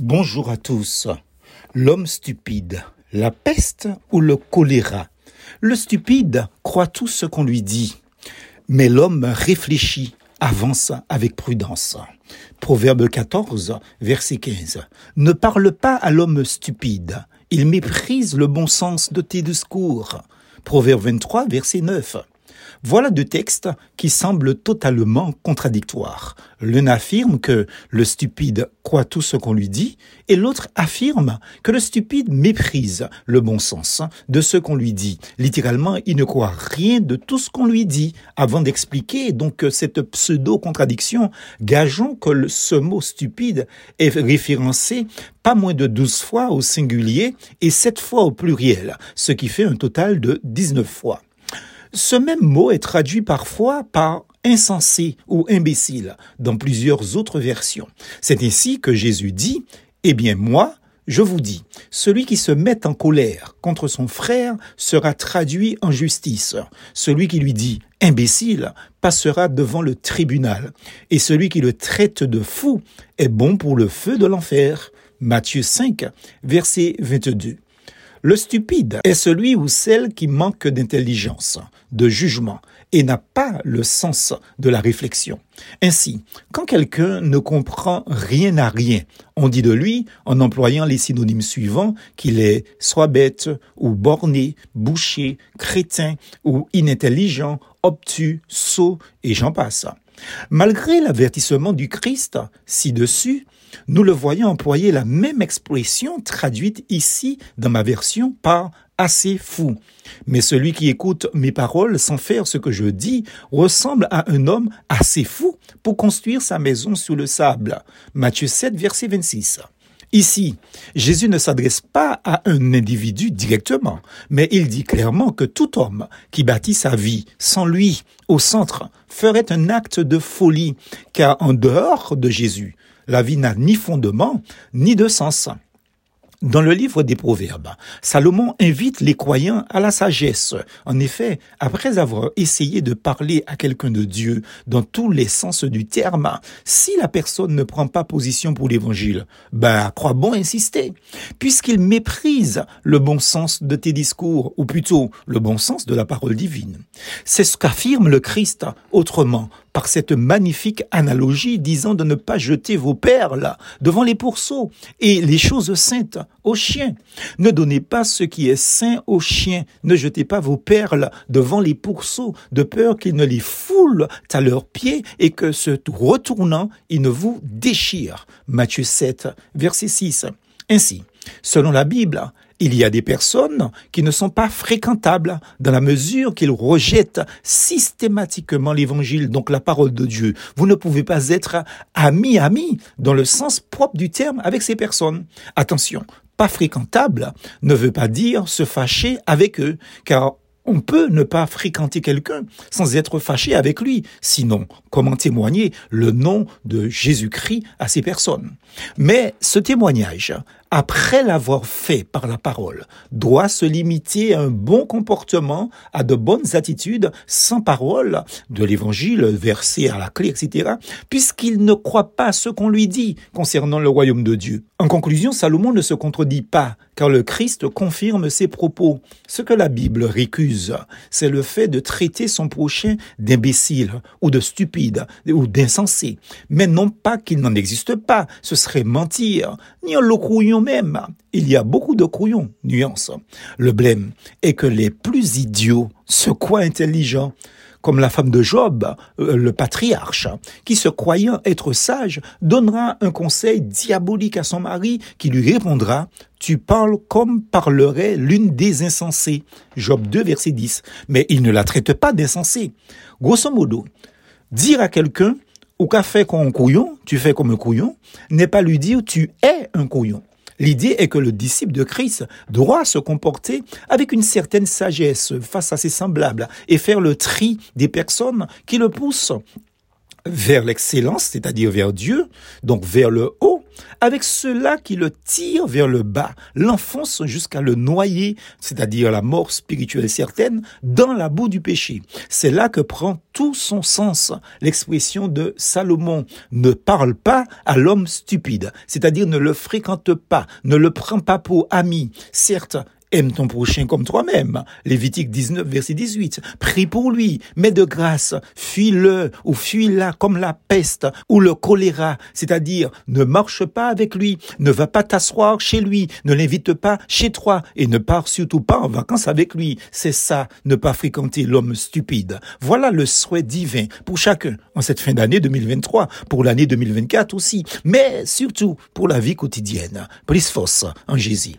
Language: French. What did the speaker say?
Bonjour à tous. L'homme stupide, la peste ou le choléra? Le stupide croit tout ce qu'on lui dit, mais l'homme réfléchit, avance avec prudence. Proverbe 14, verset 15. Ne parle pas à l'homme stupide, il méprise le bon sens de tes discours. Proverbe 23, verset 9. Voilà deux textes qui semblent totalement contradictoires. L'un affirme que le stupide croit tout ce qu'on lui dit, et l'autre affirme que le stupide méprise le bon sens de ce qu'on lui dit. Littéralement, il ne croit rien de tout ce qu'on lui dit avant d'expliquer donc cette pseudo-contradiction. Gageons que ce mot stupide est référencé pas moins de 12 fois au singulier et 7 fois au pluriel, ce qui fait un total de 19 fois. Ce même mot est traduit parfois par insensé ou imbécile dans plusieurs autres versions. C'est ainsi que Jésus dit, Eh bien moi, je vous dis, celui qui se met en colère contre son frère sera traduit en justice. Celui qui lui dit imbécile passera devant le tribunal. Et celui qui le traite de fou est bon pour le feu de l'enfer. Matthieu 5, verset 22. Le stupide est celui ou celle qui manque d'intelligence, de jugement et n'a pas le sens de la réflexion. Ainsi, quand quelqu'un ne comprend rien à rien, on dit de lui, en employant les synonymes suivants, qu'il est soit bête ou borné, bouché, crétin ou inintelligent, obtus, sot et j'en passe. Malgré l'avertissement du Christ ci-dessus, nous le voyons employer la même expression traduite ici dans ma version par assez fou. Mais celui qui écoute mes paroles sans faire ce que je dis ressemble à un homme assez fou pour construire sa maison sur le sable. Matthieu 7, verset 26. Ici, Jésus ne s'adresse pas à un individu directement, mais il dit clairement que tout homme qui bâtit sa vie sans lui au centre ferait un acte de folie, car en dehors de Jésus, la vie n'a ni fondement ni de sens. Dans le livre des Proverbes, Salomon invite les croyants à la sagesse. En effet, après avoir essayé de parler à quelqu'un de Dieu dans tous les sens du terme, si la personne ne prend pas position pour l'évangile, ben, crois bon insister, puisqu'il méprise le bon sens de tes discours, ou plutôt le bon sens de la parole divine. C'est ce qu'affirme le Christ autrement par cette magnifique analogie disant de ne pas jeter vos perles devant les pourceaux et les choses saintes aux chiens. Ne donnez pas ce qui est saint aux chiens. Ne jetez pas vos perles devant les pourceaux de peur qu'ils ne les foulent à leurs pieds et que se retournant, ils ne vous déchirent. Matthieu 7, verset 6. Ainsi, selon la Bible, il y a des personnes qui ne sont pas fréquentables dans la mesure qu'ils rejettent systématiquement l'évangile, donc la parole de Dieu. Vous ne pouvez pas être ami-ami dans le sens propre du terme avec ces personnes. Attention, pas fréquentable ne veut pas dire se fâcher avec eux, car on peut ne pas fréquenter quelqu'un sans être fâché avec lui. Sinon, comment témoigner le nom de Jésus-Christ à ces personnes? Mais ce témoignage après l'avoir fait par la parole, doit se limiter à un bon comportement, à de bonnes attitudes, sans parole de l'évangile versé à la clé, etc., puisqu'il ne croit pas ce qu'on lui dit concernant le royaume de Dieu. En conclusion, Salomon ne se contredit pas, car le Christ confirme ses propos. Ce que la Bible récuse, c'est le fait de traiter son prochain d'imbécile, ou de stupide, ou d'insensé. Mais non pas qu'il n'en existe pas, ce serait mentir, ni en même, il y a beaucoup de couillons, nuance. Le blême est que les plus idiots se croient intelligents, comme la femme de Job, euh, le patriarche, qui se croyant être sage, donnera un conseil diabolique à son mari qui lui répondra Tu parles comme parlerait l'une des insensées. Job 2, verset 10. Mais il ne la traite pas d'insensée. Grosso modo, dire à quelqu'un ou qu'a fait comme un couillon, tu fais comme un couillon, n'est pas lui dire tu es un couillon. L'idée est que le disciple de Christ doit se comporter avec une certaine sagesse face à ses semblables et faire le tri des personnes qui le poussent vers l'excellence, c'est-à-dire vers Dieu, donc vers le haut, avec ceux-là qui le tirent vers le bas, l'enfoncent jusqu'à le noyer, c'est-à-dire la mort spirituelle certaine, dans la boue du péché. C'est là que prend tout son sens l'expression de Salomon. Ne parle pas à l'homme stupide, c'est-à-dire ne le fréquente pas, ne le prends pas pour ami. Certes, Aime ton prochain comme toi-même. Lévitique 19, verset 18. Prie pour lui, mais de grâce, fuis-le ou fuis-la comme la peste ou le choléra. C'est-à-dire, ne marche pas avec lui, ne va pas t'asseoir chez lui, ne l'invite pas chez toi et ne pars surtout pas en vacances avec lui. C'est ça, ne pas fréquenter l'homme stupide. Voilà le souhait divin pour chacun en cette fin d'année 2023, pour l'année 2024 aussi, mais surtout pour la vie quotidienne. Plus force en Jésus.